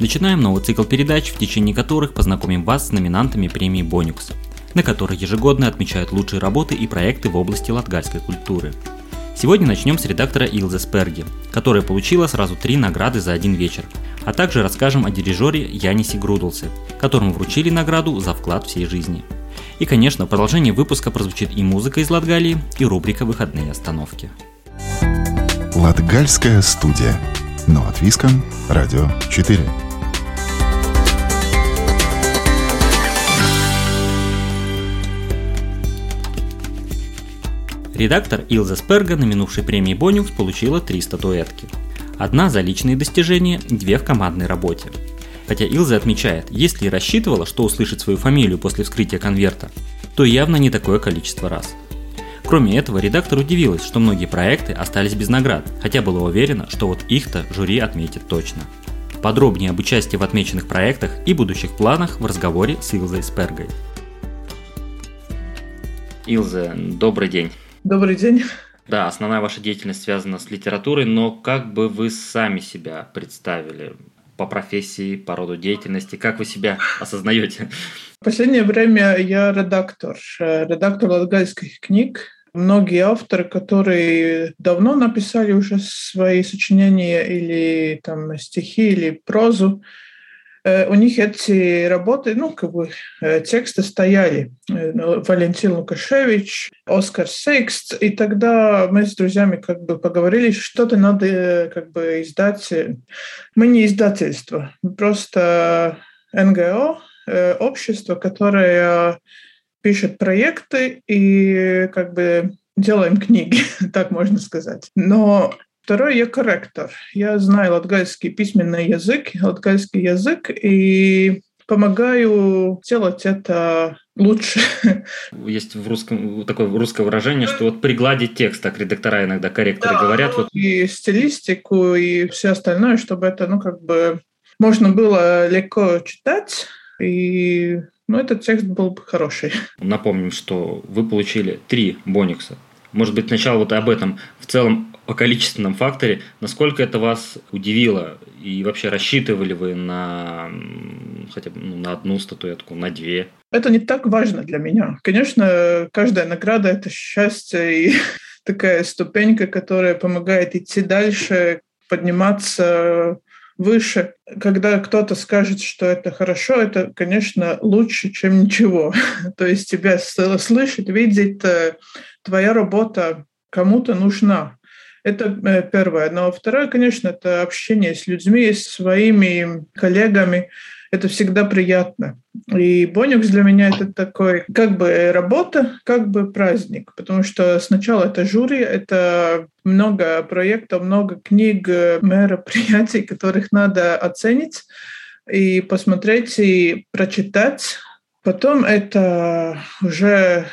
Начинаем новый цикл передач, в течение которых познакомим вас с номинантами премии «Боникс», на которой ежегодно отмечают лучшие работы и проекты в области латгальской культуры. Сегодня начнем с редактора Илзы Сперги, которая получила сразу три награды за один вечер, а также расскажем о дирижере Янисе Грудлсе, которому вручили награду за вклад всей жизни. И, конечно, в продолжении выпуска прозвучит и музыка из Латгалии, и рубрика «Выходные остановки». Латгальская студия. Но от Виском. Радио 4. Редактор Илза Сперга на минувшей премии Бониус получила три статуэтки. Одна за личные достижения, две в командной работе. Хотя Илза отмечает, если и рассчитывала, что услышит свою фамилию после вскрытия конверта, то явно не такое количество раз. Кроме этого, редактор удивилась, что многие проекты остались без наград, хотя была уверена, что вот их-то жюри отметит точно. Подробнее об участии в отмеченных проектах и будущих планах в разговоре с Илзой Спергой. Илза, добрый день. Добрый день. Да, основная ваша деятельность связана с литературой, но как бы вы сами себя представили по профессии, по роду деятельности, как вы себя осознаете? В последнее время я редактор, э, редактор латгальских книг. Многие авторы, которые давно написали уже свои сочинения или там стихи, или прозу, у них эти работы, ну, как бы э, тексты стояли. Ну, Валентин Лукашевич, Оскар Сейкст. И тогда мы с друзьями как бы поговорили, что-то надо как бы издать. Мы не издательство, просто НГО, общество, которое пишет проекты и как бы делаем книги, так можно сказать. Но Второй, я корректор. Я знаю латгальский письменный язык, латгальский язык, и помогаю делать это лучше. Есть в русском такое русское выражение, что вот пригладить текст, так редактора иногда корректоры да, говорят. Вот. И стилистику, и все остальное, чтобы это, ну, как бы можно было легко читать, и ну, этот текст был бы хороший. Напомним, что вы получили три боникса. Может быть, сначала вот об этом в целом о количественном факторе, насколько это вас удивило и вообще рассчитывали вы на хотя бы ну, на одну статуэтку, на две? Это не так важно для меня. Конечно, каждая награда – это счастье и такая ступенька, которая помогает идти дальше, подниматься выше. Когда кто-то скажет, что это хорошо, это, конечно, лучше, чем ничего. То есть тебя слышать, видеть, э, твоя работа кому-то нужна. Это э, первое. Но второе, конечно, это общение с людьми, с своими коллегами. Это всегда приятно. И Боникс для меня это такой как бы работа, как бы праздник, потому что сначала это жюри, это много проектов, много книг, мероприятий, которых надо оценить и посмотреть и прочитать. Потом это уже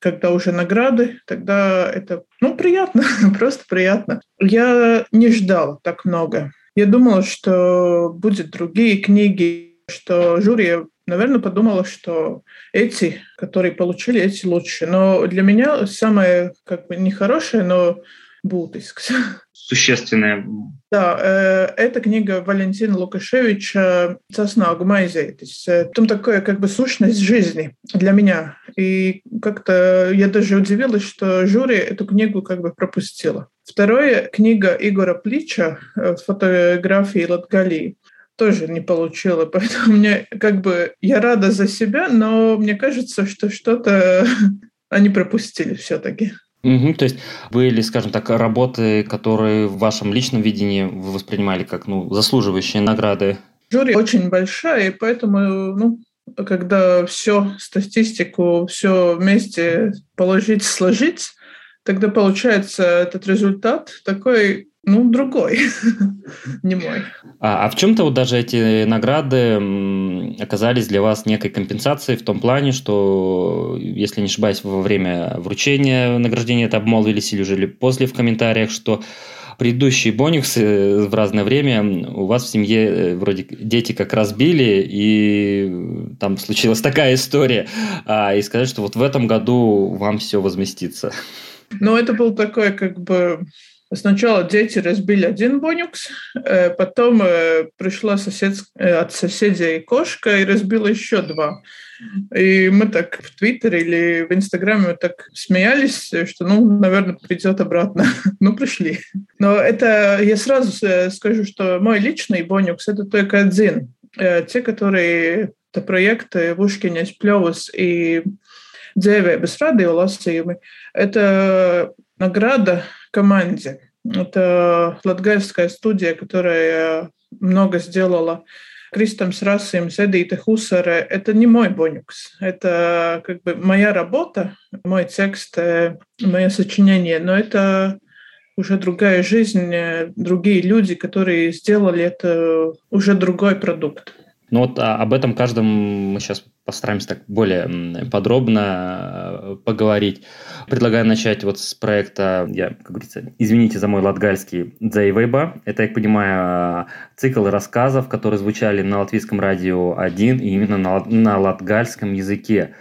когда уже награды, тогда это, ну, приятно, просто приятно. Я не ждал так много. Я думала, что будет другие книги, что жюри, наверное, подумала, что эти, которые получили, эти лучше. Но для меня самое, как бы, нехорошее, но būtisks. Существенное. Да, э, эта книга Валентина Лукашевича «Соснаgu maizētis». Там такая как бы сущность жизни для меня. И как-то я даже удивилась, что жюри эту книгу как бы пропустила. Второе, книга Игора Плича э, «Фотографии Латгалии» тоже не получила. Поэтому мне как бы я рада за себя, но мне кажется, что что-то они пропустили все-таки. Угу, то есть были, скажем так, работы, которые в вашем личном видении вы воспринимали как ну, заслуживающие награды? Жюри очень большая, и поэтому, ну, когда все статистику, все вместе положить, сложить, тогда получается этот результат такой, ну, другой, не мой. А, а в чем-то вот даже эти награды оказались для вас некой компенсацией в том плане, что, если не ошибаюсь, во время вручения награждения это обмолвились или уже после в комментариях, что предыдущие бониксы в разное время у вас в семье э, вроде дети как раз били, и там случилась такая история. А, и сказать, что вот в этом году вам все возместится. Ну, это был такой как бы Сначала дети разбили один боникс, э, потом э, пришла сосед, от соседей кошка и разбила еще два. И мы так в Твиттере или в Инстаграме так смеялись, что, ну, наверное, придет обратно. ну, пришли. Но это я сразу скажу, что мой личный боникс – это только один. Э, те, которые это проекты Вушкинес Плевус и Dzēvības радиоlasījumi – это награда команде. Это латгальская студия, которая много сделала Кристомс Расимс, Эдита Хусаре, это не мой боникс. Это как бы моя работа, мой текст, э, мое сочинение, но это уже другая жизнь, э, другие люди, которые сделали это уже другой продукт. Ну вот а, об этом каждом мы сейчас постараемся так более подробно э, поговорить. Предлагаю начать вот с проекта, я, как говорится, извините за мой латгальский, Дзейвейба. Это, я понимаю, цикл рассказов, которые звучали на латвийском радио 1 и именно на, на латгальском языке.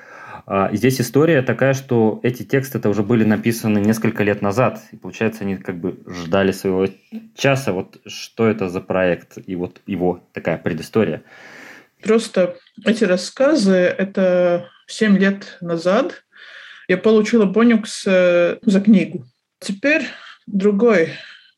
А, здесь история такая, что эти тексты это уже были написаны несколько лет назад. И получается, они как бы ждали своего часа. Вот что это за проект и вот его такая предыстория. Просто эти рассказы, это 7 лет назад я получила бонюкс э, за книгу. Теперь другой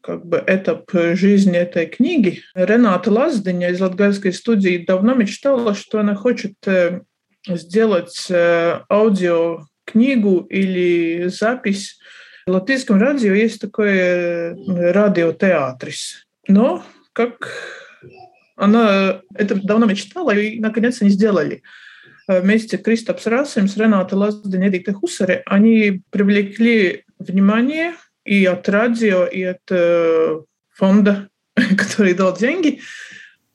как бы этап жизни этой книги. Рената Лаздыня из Латгальской студии давно мечтала, что она хочет э, сделать э, аудиокнигу или запись. В латвийском радио есть такой радиотеатрис. Но как она это давно мечтала, и наконец они сделали. Э, вместе Кристопс Расим с Рената Лазден Эдита Хусаре они привлекли внимание и от радио, и от э, фонда, который дал деньги,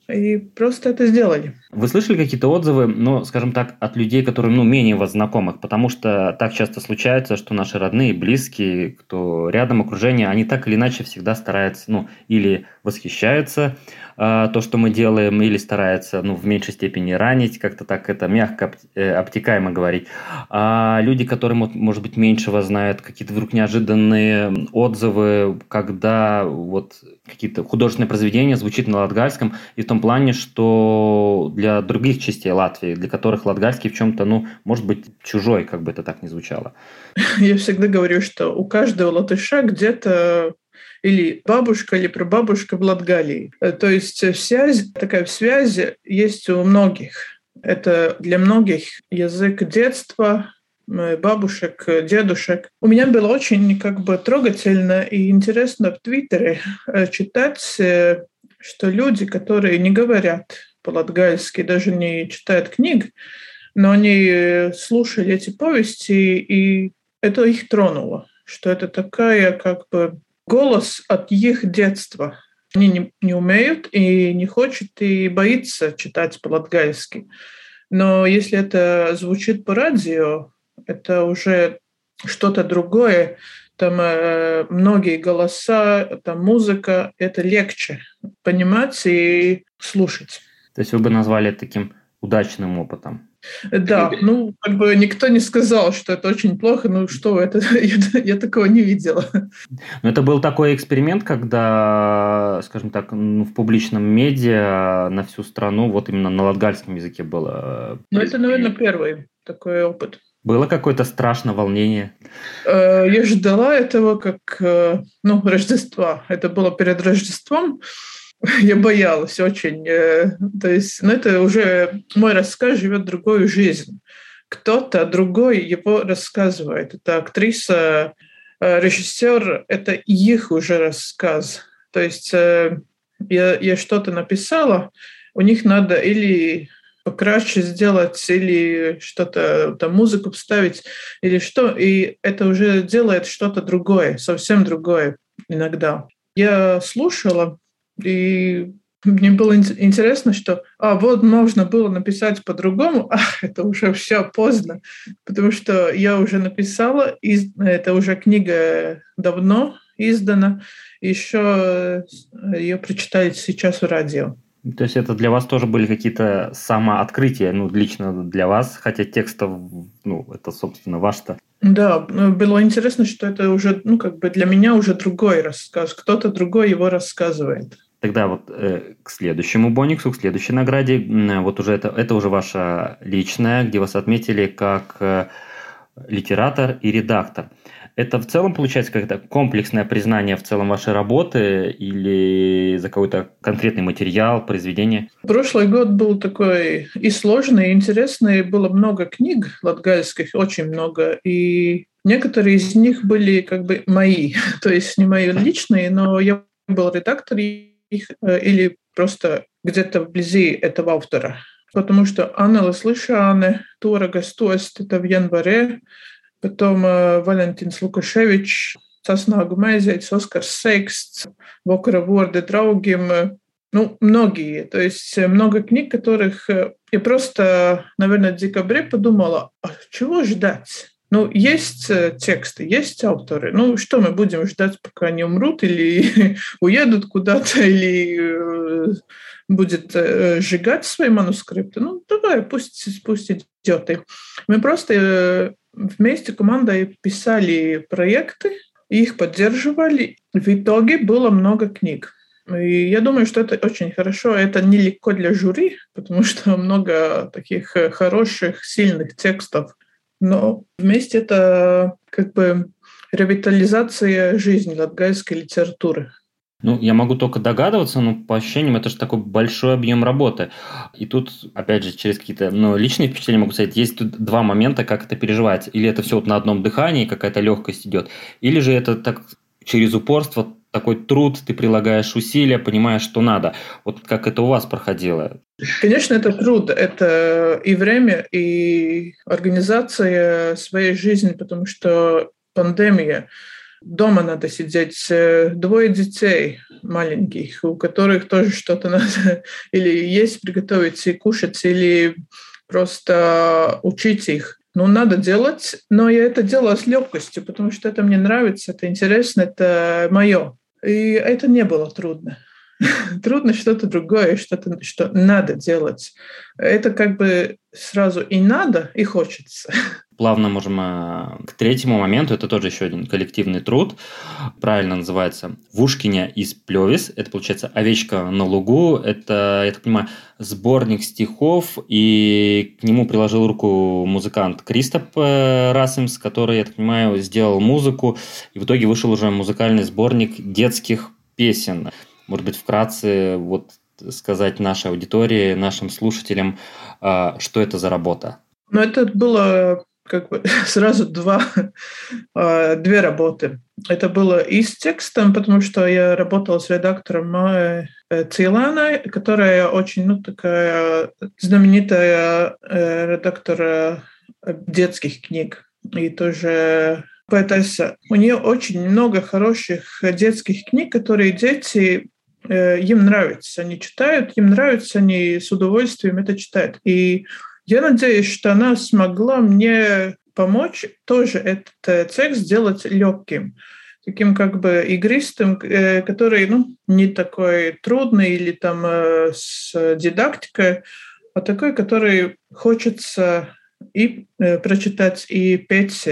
и просто это сделали. Вы слышали какие-то отзывы, ну, скажем так, от людей, которые, ну, менее вас знакомых, потому что так часто случается, что наши родные, близкие, кто рядом, окружение, они так или иначе всегда стараются, ну, или восхищаются э, то, что мы делаем, или стараются, ну, в меньшей степени ранить, как-то так это мягко, э, обтекаемо говорить. А люди, которые, может быть, меньше вас знают, какие-то вдруг неожиданные отзывы, когда вот какие-то художественные произведения звучит на латгальском, и в том плане, что для других частей Латвии, для которых латгальский в чем-то, ну, может быть, чужой, как бы это так ни звучало. Я всегда говорю, что у каждого латыша где-то или бабушка, или прабабушка в Латгалии. Э, то есть связь, такая связь есть у многих. Это для многих язык детства, э, бабушек, дедушек. У меня было очень как бы трогательно и интересно в Твиттере э, читать, что люди, которые не говорят по-латгальски, даже не читают книг, но они слушали эти повести, и это их тронуло, что это такая как бы голос от их детства. Они не, не умеют и не хотят, и боится читать по-латгальски. Но если это звучит по радио, это уже что-то другое. Там э, многие голоса, там музыка, это легче понимать и слушать. То есть вы бы назвали это таким удачным опытом? Да, ну, как бы никто не сказал, что это очень плохо, ну что, это, я, я такого не видела. Но это был такой эксперимент, когда, скажем так, ну, в публичном медиа на всю страну, вот именно на латгальском языке было. Ну, это, наверное, первый такой опыт. Было какое-то страшное волнение? Э, я ждала этого как, э, ну, Рождества. Это было перед Рождеством. Я боялась очень. Э, то есть, ну, это уже мой рассказ живет другую жизнь. Кто-то другой его рассказывает. Это актриса, э, режиссер, это их уже рассказ. То есть э, я, я что-то написала, у них надо или покраще сделать, или что-то, там, музыку вставить, или что, и это уже делает что-то другое, совсем другое иногда. Я слушала, и мне было интересно, что а, вот можно было написать по-другому, а это уже все поздно, потому что я уже написала, и это уже книга давно издана, еще ее прочитали сейчас в радио. То есть это для вас тоже были какие-то самооткрытия, ну, лично для вас, хотя текстов, ну, это, собственно, ваш-то. Да, было интересно, что это уже, ну, как бы для меня уже другой рассказ, кто-то другой его рассказывает. Тогда вот э, к следующему Бониксу, к следующей награде, вот уже это, это уже ваша личная, где вас отметили как э, литератор и редактор. Это в целом получается как-то комплексное признание в целом вашей работы или за какой-то конкретный материал, произведение? Прошлый год был такой и сложный, и интересный. Было много книг латгальских, очень много. И некоторые из них были как бы мои, то есть не мои личные, но я был редактор э, или просто где-то вблизи этого автора. Потому что Анна Слышаны, Тура Гастуэст, это в январе, потом э, Валентинс Лукашевич, Сасnāgu Mēzēts, Оскар Сейкст, Вокара Ворды Драугим, э, ну, многие. То есть много книг, которых я просто, наверное, в декабре подумала, а чего ждать? Ну, есть тексты, есть авторы. Ну, что мы будем ждать, пока они умрут или уедут куда-то, или будет сжигать свои манускрипты? Ну, давай, пусть, пусть идет. И мы просто вместе командой писали проекты, их поддерживали. В итоге было много книг. И я думаю, что это очень хорошо. Это нелегко для жюри, потому что много таких хороших, сильных текстов. Но вместе это как бы ревитализация жизни латгальской литературы. Ну, я могу только догадываться, но по ощущениям это же такой большой объем работы. И тут, опять же, через какие-то ну, личные впечатления могу сказать, есть тут два момента, как это переживается. Или это все вот на одном дыхании, какая-то легкость идет, или же это так через упорство, такой труд, ты прилагаешь усилия, понимаешь, что надо. Вот как это у вас проходило? Конечно, это труд, это и время, и организация своей жизни, потому что пандемия, Дома надо сидеть, э, двое детей маленьких, у которых тоже что-то надо или есть приготовить и кушать, или просто учить их. Ну, надо делать, но я это делала с легкостью, потому что это мне нравится, это интересно, это мое. И это не было трудно. Трудно что-то другое, что-то, что надо делать. Это как бы сразу и надо, и хочется. Плавно можем э, к третьему моменту. Это тоже еще один коллективный труд. Правильно называется «Вушкиня из Плевис». Это, получается, «Овечка на лугу». Это, я так понимаю, сборник стихов. И к нему приложил руку музыкант Кристоп э, Расимс, который, я так понимаю, сделал музыку. И в итоге вышел уже музыкальный сборник детских песен. Может быть, вкратце вот сказать нашей аудитории, нашим слушателям, э, что это за работа? Ну, это было как бы сразу два, а, две работы. Это было и с текстом, потому что я работала с редактором Майей э, Циланой, которая очень ну, такая знаменитая э, редактор э, детских книг и тоже поэтесса. У нее очень много хороших детских книг, которые дети им нравятся. Они читают, им нравится, они с удовольствием это читают. И я надеюсь, что она смогла мне помочь тоже этот э, текст сделать легким, таким как бы игристым, э, который ну, не такой трудный или там э, с дидактикой, а такой, который хочется и прочитать, и петь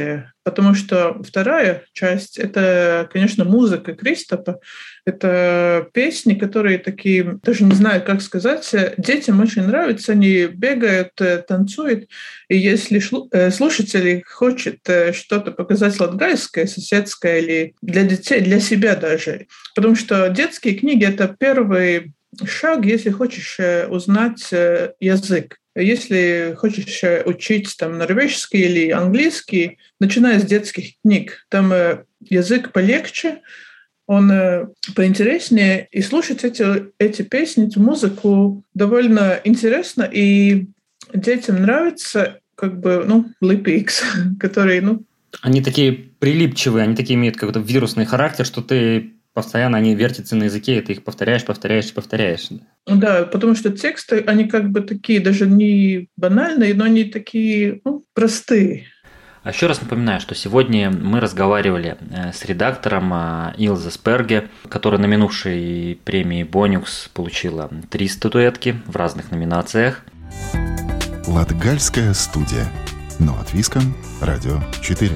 Потому что вторая часть — это, конечно, музыка Кристопа. Это песни, которые такие, даже не знаю, как сказать, детям очень нравятся, они бегают, танцуют. И если э, слушатель хочет э, что-то показать латгальское, соседское или для детей, для себя даже, потому что детские книги — это первый шаг, если хочешь э, узнать язык. Если хочешь учить там норвежский или английский, начиная с детских книг, там э, язык полегче, он э, поинтереснее, и слушать эти, эти песни, эту музыку довольно интересно, и детям нравится как бы, ну, липикс, который, ну... Они такие прилипчивые, они такие имеют какой-то вирусный характер, что ты постоянно они вертятся на языке, и ты их повторяешь, повторяешь, повторяешь. Да, потому что тексты, они как бы такие даже не банальные, но они такие ну, простые. А еще раз напоминаю, что сегодня мы разговаривали э, с редактором э, Илза Сперге, которая на минувшей премии Боникс получила три статуэтки в разных номинациях. Латгальская студия. Но от Виском. Радио 4.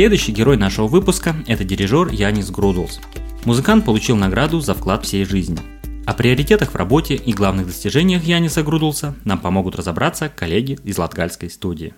Следующий герой нашего выпуска – это дирижер Янис Грудлс. Музыкант получил награду за вклад всей жизни – о приоритетах в работе и главных достижениях Яниса Грудулса нам помогут разобраться коллеги из Латгальской студии.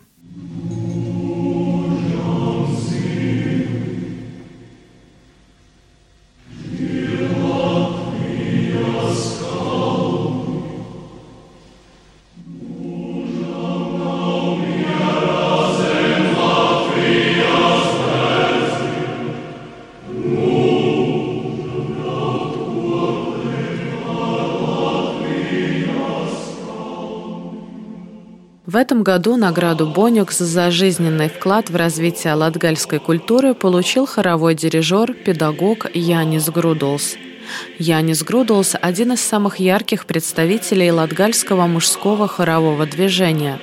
Году награду Бонюкс за жизненный вклад в развитие латгальской культуры получил хоровой дирижер, педагог Янис Грудулс. Янис Грудулс – один из самых ярких представителей латгальского мужского хорового движения.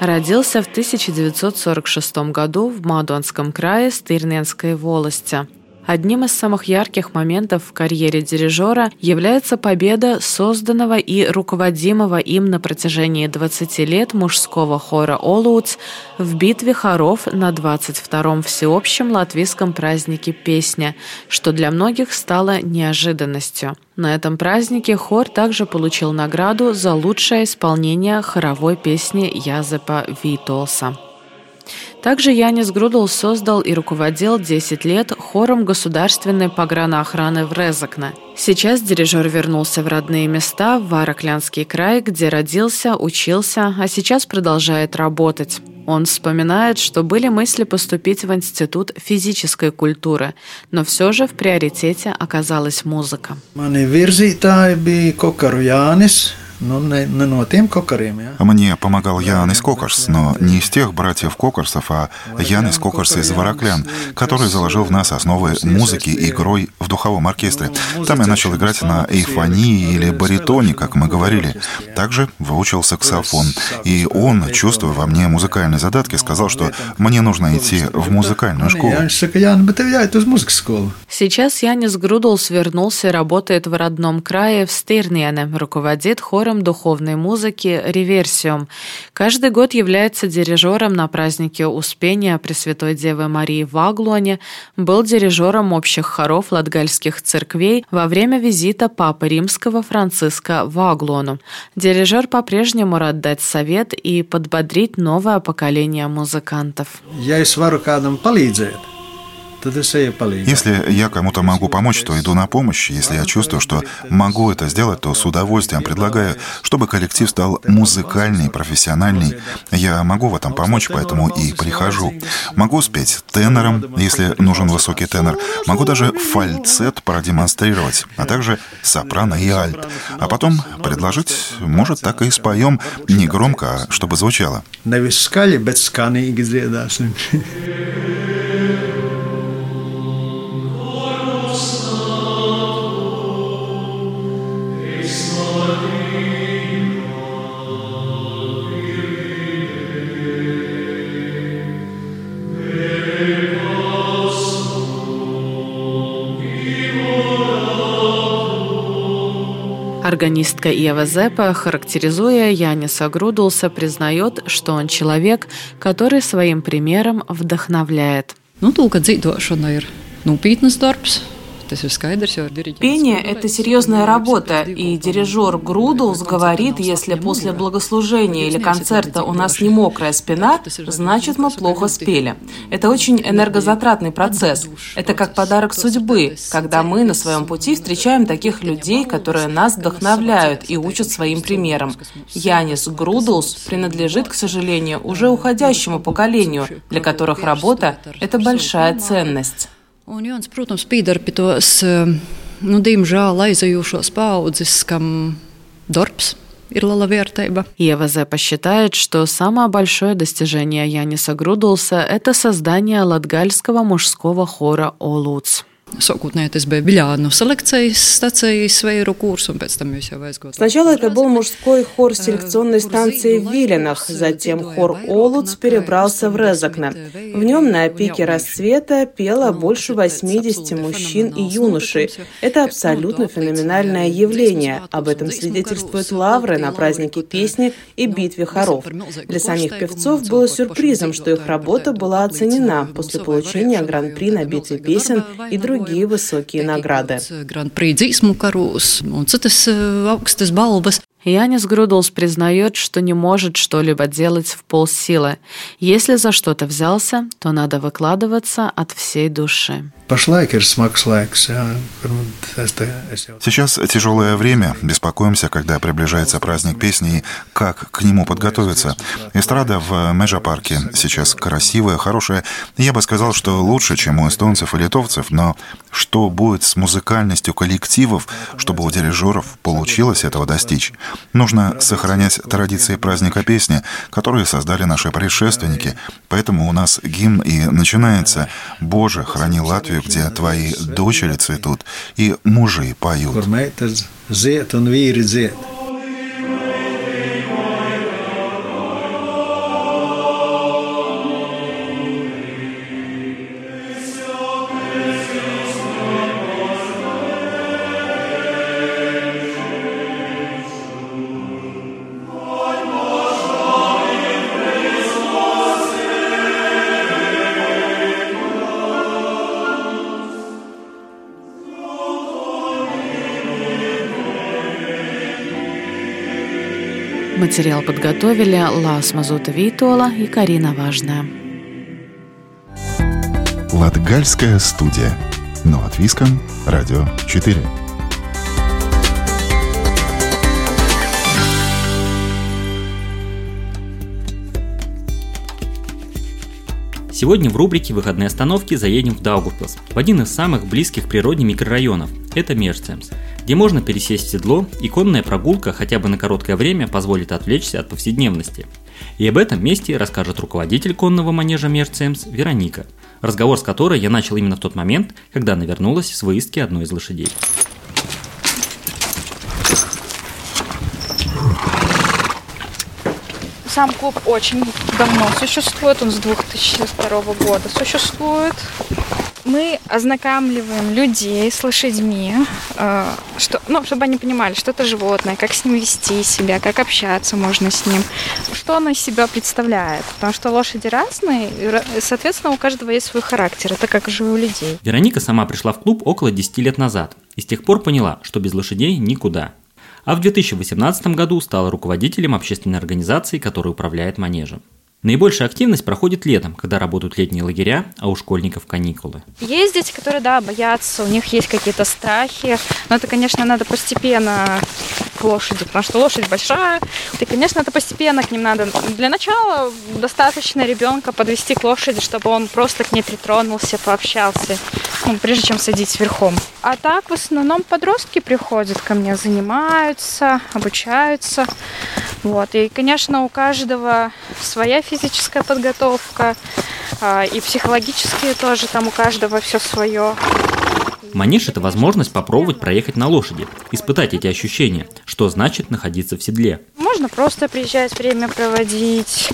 Родился в 1946 году в Мадуанском крае Стырненской волости – Одним из самых ярких моментов в карьере дирижера является победа созданного и руководимого им на протяжении 20 лет мужского хора «Олуц» в битве хоров на 22-м всеобщем латвийском празднике «Песня», что для многих стало неожиданностью. На этом празднике хор также получил награду за лучшее исполнение хоровой песни Язепа Витолса. Также Янис Грудл создал и руководил 10 лет хором государственной пограноохраны в Резакне. Сейчас дирижер вернулся в родные места, в Вараклянский край, где родился, учился, а сейчас продолжает работать. Он вспоминает, что были мысли поступить в Институт физической культуры, но все же в приоритете оказалась музыка. Mani virzītāji bija Kokaru Jānis, Kokariem, ja? Мне помогал Янис Кокарс, но не из тех братьев Кокарсов, а Янис Кокарс из Вараклян, который заложил в нас основы музыки игрой в духовом оркестре. Там я начал играть на эйфонии или баритоне, как мы говорили. Также выучил саксофон. И он, чувствуя во мне музыкальные задатки, сказал, что мне нужно идти в музыкальную школу. Сейчас Янис Грудулс вернулся и работает в родном крае в Стирниене, руководит хором дирижером духовной музыки «Реверсиум». Каждый год является дирижером на празднике Успения Пресвятой Девы Марии в Аглоне, был дирижером общих хоров латгальских церквей во время визита Папы Римского Франциска в Аглону. Дирижер по-прежнему рад дать совет и подбодрить новое поколение музыкантов. Я es varu kādam palīdzēt, если я кому-то могу помочь, то иду на помощь. Если я чувствую, что могу это сделать, то с удовольствием предлагаю, чтобы коллектив стал музыкальный, профессиональный. Я могу в этом помочь, поэтому и прихожу. Могу спеть тенором, если нужен высокий тенор. Могу даже фальцет продемонстрировать, а также сопрано и альт. А потом предложить, может, так и споем, не громко, а чтобы звучало. Nevis skaļi, bet skanīgi dziedāsim. Органистка Ева Зепа, характеризуя Яниса Грудулса, признает, что он человек, который своим примером вдохновляет. Nu, tūka dzīvošana ir nopietnas darbs, Пение – это серьезная работа, и дирижер Грудулс говорит, если после богослужения или концерта у нас не мокрая спина, значит мы плохо спели. Это очень энергозатратный процесс. Это как подарок судьбы, когда мы на своем пути встречаем таких людей, которые нас вдохновляют и учат своим примером. Янис Грудулс принадлежит, к сожалению, уже уходящему поколению, для которых работа – это большая ценность. Un Jānis, protams, piedara pie tos, nu, diemžēl aizajošos paudzes, kam darbs Ева Зепа считает, что самое большое достижение Яниса Грудулса – это создание латгальского мужского хора «Олуц». Sākotnēji tas bija Viļānu селекцijas стацijas свейру курс, tam jūs jau aizgājāt. Сначала это был мужской хор селекционной станции в Виленах, затем хор Олуц перебрался в Резакне. В нем на пике расцвета пело больше 80 мужчин и юношей. Это абсолютно феноменальное явление. Об этом свидетельствуют лавры на празднике песни и битве хоров. Для самих певцов было сюрпризом, что их работа была оценена после получения гран-при на битве песен и других другие высокие награды. Янис Грудлс признает, что не может что-либо делать в полсилы. Если за что-то взялся, то надо выкладываться от всей души. Сейчас тяжелое время. Беспокоимся, когда приближается праздник песни и как к нему подготовиться. Эстрада в Межапарке сейчас красивая, хорошая. Я бы сказал, что лучше, чем у эстонцев и литовцев, но что будет с музыкальностью коллективов, чтобы у дирижеров получилось этого достичь? Нужно сохранять традиции праздника песни, которые создали наши предшественники. Поэтому у нас гимн и начинается «Боже, храни Латвию, где твои дочери цветут и мужи поют». Материал подготовили Лас Мазута Витола и Карина Важная. Латгальская студия. Но от Виском. Радио 4. Сегодня в рубрике «Выходные остановки» заедем в Даугавпилс, в один из самых близких к природе микрорайонов – это Мерцемс где можно пересесть в седло, и конная прогулка хотя бы на короткое время позволит отвлечься от повседневности. И об этом месте расскажет руководитель конного манежа Мерцемс Вероника, разговор с которой я начал именно в тот момент, когда она вернулась с выездки одной из лошадей. Сам клуб очень давно существует, он с 2002 года существует мы ознакомливаем людей с лошадьми, э, что, ну, чтобы они понимали, что это животное, как с ним вести себя, как общаться можно с ним, что оно из себя представляет. Потому что лошади разные, и, соответственно, у каждого есть свой характер. Это как же у людей. Вероника сама пришла в клуб около 10 лет назад и с тех пор поняла, что без лошадей никуда. А в 2018 году стала руководителем общественной организации, которая управляет манежем. Наибольшая активность проходит летом, когда работают летние лагеря, а у школьников каникулы. Есть дети, которые, да, боятся, у них есть какие-то страхи, но это, конечно, надо постепенно к лошади, потому что лошадь большая, и, конечно, это постепенно к ним надо. Для начала достаточно ребенка подвести к лошади, чтобы он просто к ней притронулся, пообщался, ну, прежде чем садить верхом. А так, в основном, подростки приходят ко мне, занимаются, обучаются. Вот. И, конечно, у каждого своя физическая подготовка, а, и психологические тоже, там у каждого все свое. Манеж – это возможность попробовать проехать на лошади, испытать эти ощущения, что значит находиться в седле. Можно просто приезжать, время проводить,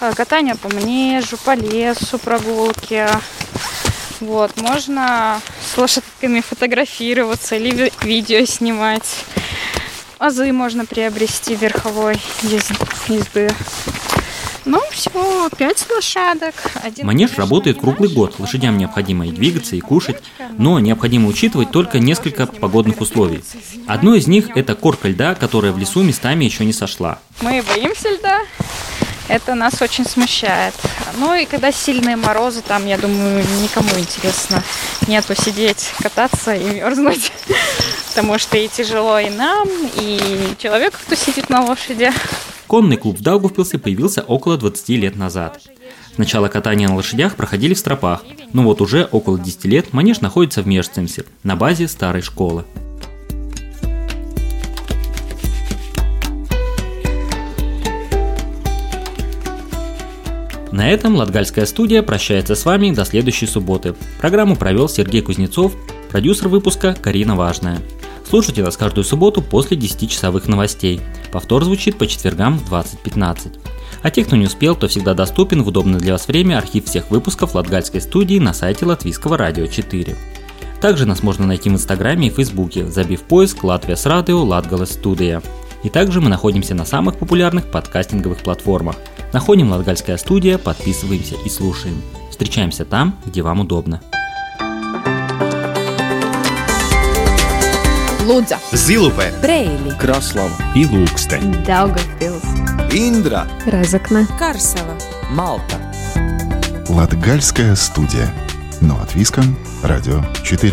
а, катание по манежу, по лесу, прогулки. Вот, можно с лошадками фотографироваться или видео снимать. Азы можно приобрести верховой езды. Ну, всего пять лошадок. Один Манеж работает круглый год. Лошадям необходимо и двигаться, и кушать, но необходимо учитывать только несколько погодных условий. Одно из них – это корка льда, которая в лесу местами еще не сошла. Мы боимся льда, это нас очень смущает. Ну и когда сильные морозы, там, я думаю, никому интересно нету сидеть, кататься и мерзнуть. Потому что и тяжело и нам, и человеку, кто сидит на лошади. Конный клуб в Даугавпилсе появился около 20 лет назад. Сначала катания на лошадях проходили в стропах, но вот уже около 10 лет манеж находится в Межцемсе, на базе старой школы. На этом Латгальская студия прощается с вами до следующей субботы. Программу провел Сергей Кузнецов, продюсер выпуска Карина Важная. Слушайте нас каждую субботу после 10-часовых новостей. Повтор звучит по четвергам в 20.15. А те, кто не успел, то всегда доступен в удобное для вас время архив всех выпусков Латгальской студии на сайте Латвийского радио 4. Также нас можно найти в Инстаграме и Фейсбуке, забив поиск «Латвия с радио Латгалас студия». И также мы находимся на самых популярных подкастинговых платформах. Находим Латгальская студия, подписываемся и слушаем. Встречаемся там, где вам удобно. Лудза, Зилупе, Брейли, Краслава. И Ilūkste, Daugavpils, Индра, Разокна, Карсела, Малта. Латгальская студия. Но от Виском, Радио 4.